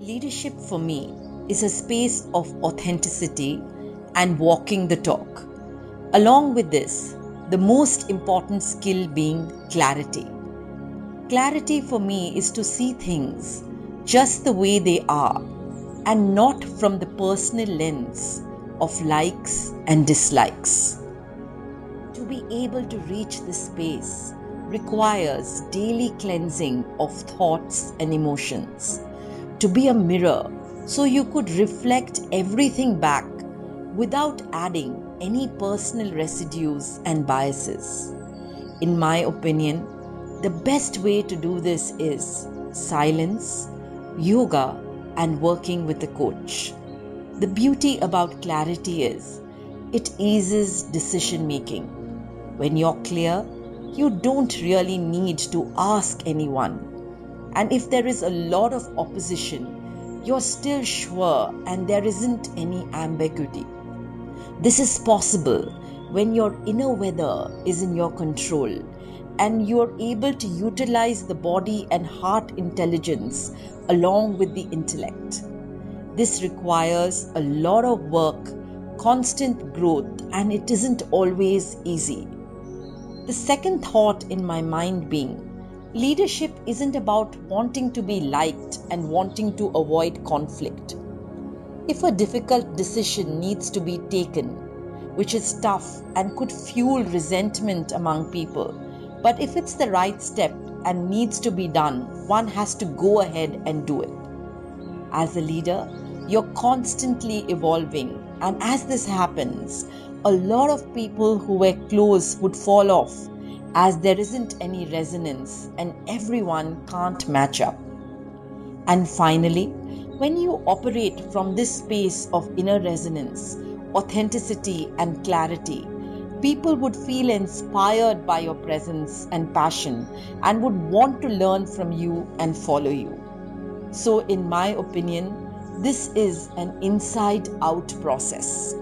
Leadership for me is a space of authenticity and walking the talk. Along with this, the most important skill being clarity. Clarity for me is to see things just the way they are and not from the personal lens of likes and dislikes. To be able to reach this space requires daily cleansing of thoughts and emotions. To be a mirror so you could reflect everything back without adding any personal residues and biases. In my opinion, the best way to do this is silence, yoga, and working with a coach. The beauty about clarity is it eases decision making. When you're clear, you don't really need to ask anyone. And if there is a lot of opposition, you're still sure and there isn't any ambiguity. This is possible when your inner weather is in your control and you're able to utilize the body and heart intelligence along with the intellect. This requires a lot of work, constant growth, and it isn't always easy. The second thought in my mind being leadership isn't about wanting to be liked and wanting to avoid conflict. If a difficult decision needs to be taken, which is tough and could fuel resentment among people, but if it's the right step and needs to be done, one has to go ahead and do it. As a leader, you're constantly evolving, and as this happens, a lot of people who were close would fall off as there isn't any resonance and everyone can't match up. And finally, when you operate from this space of inner resonance, authenticity, and clarity, people would feel inspired by your presence and passion and would want to learn from you and follow you. So, in my opinion, this is an inside out process.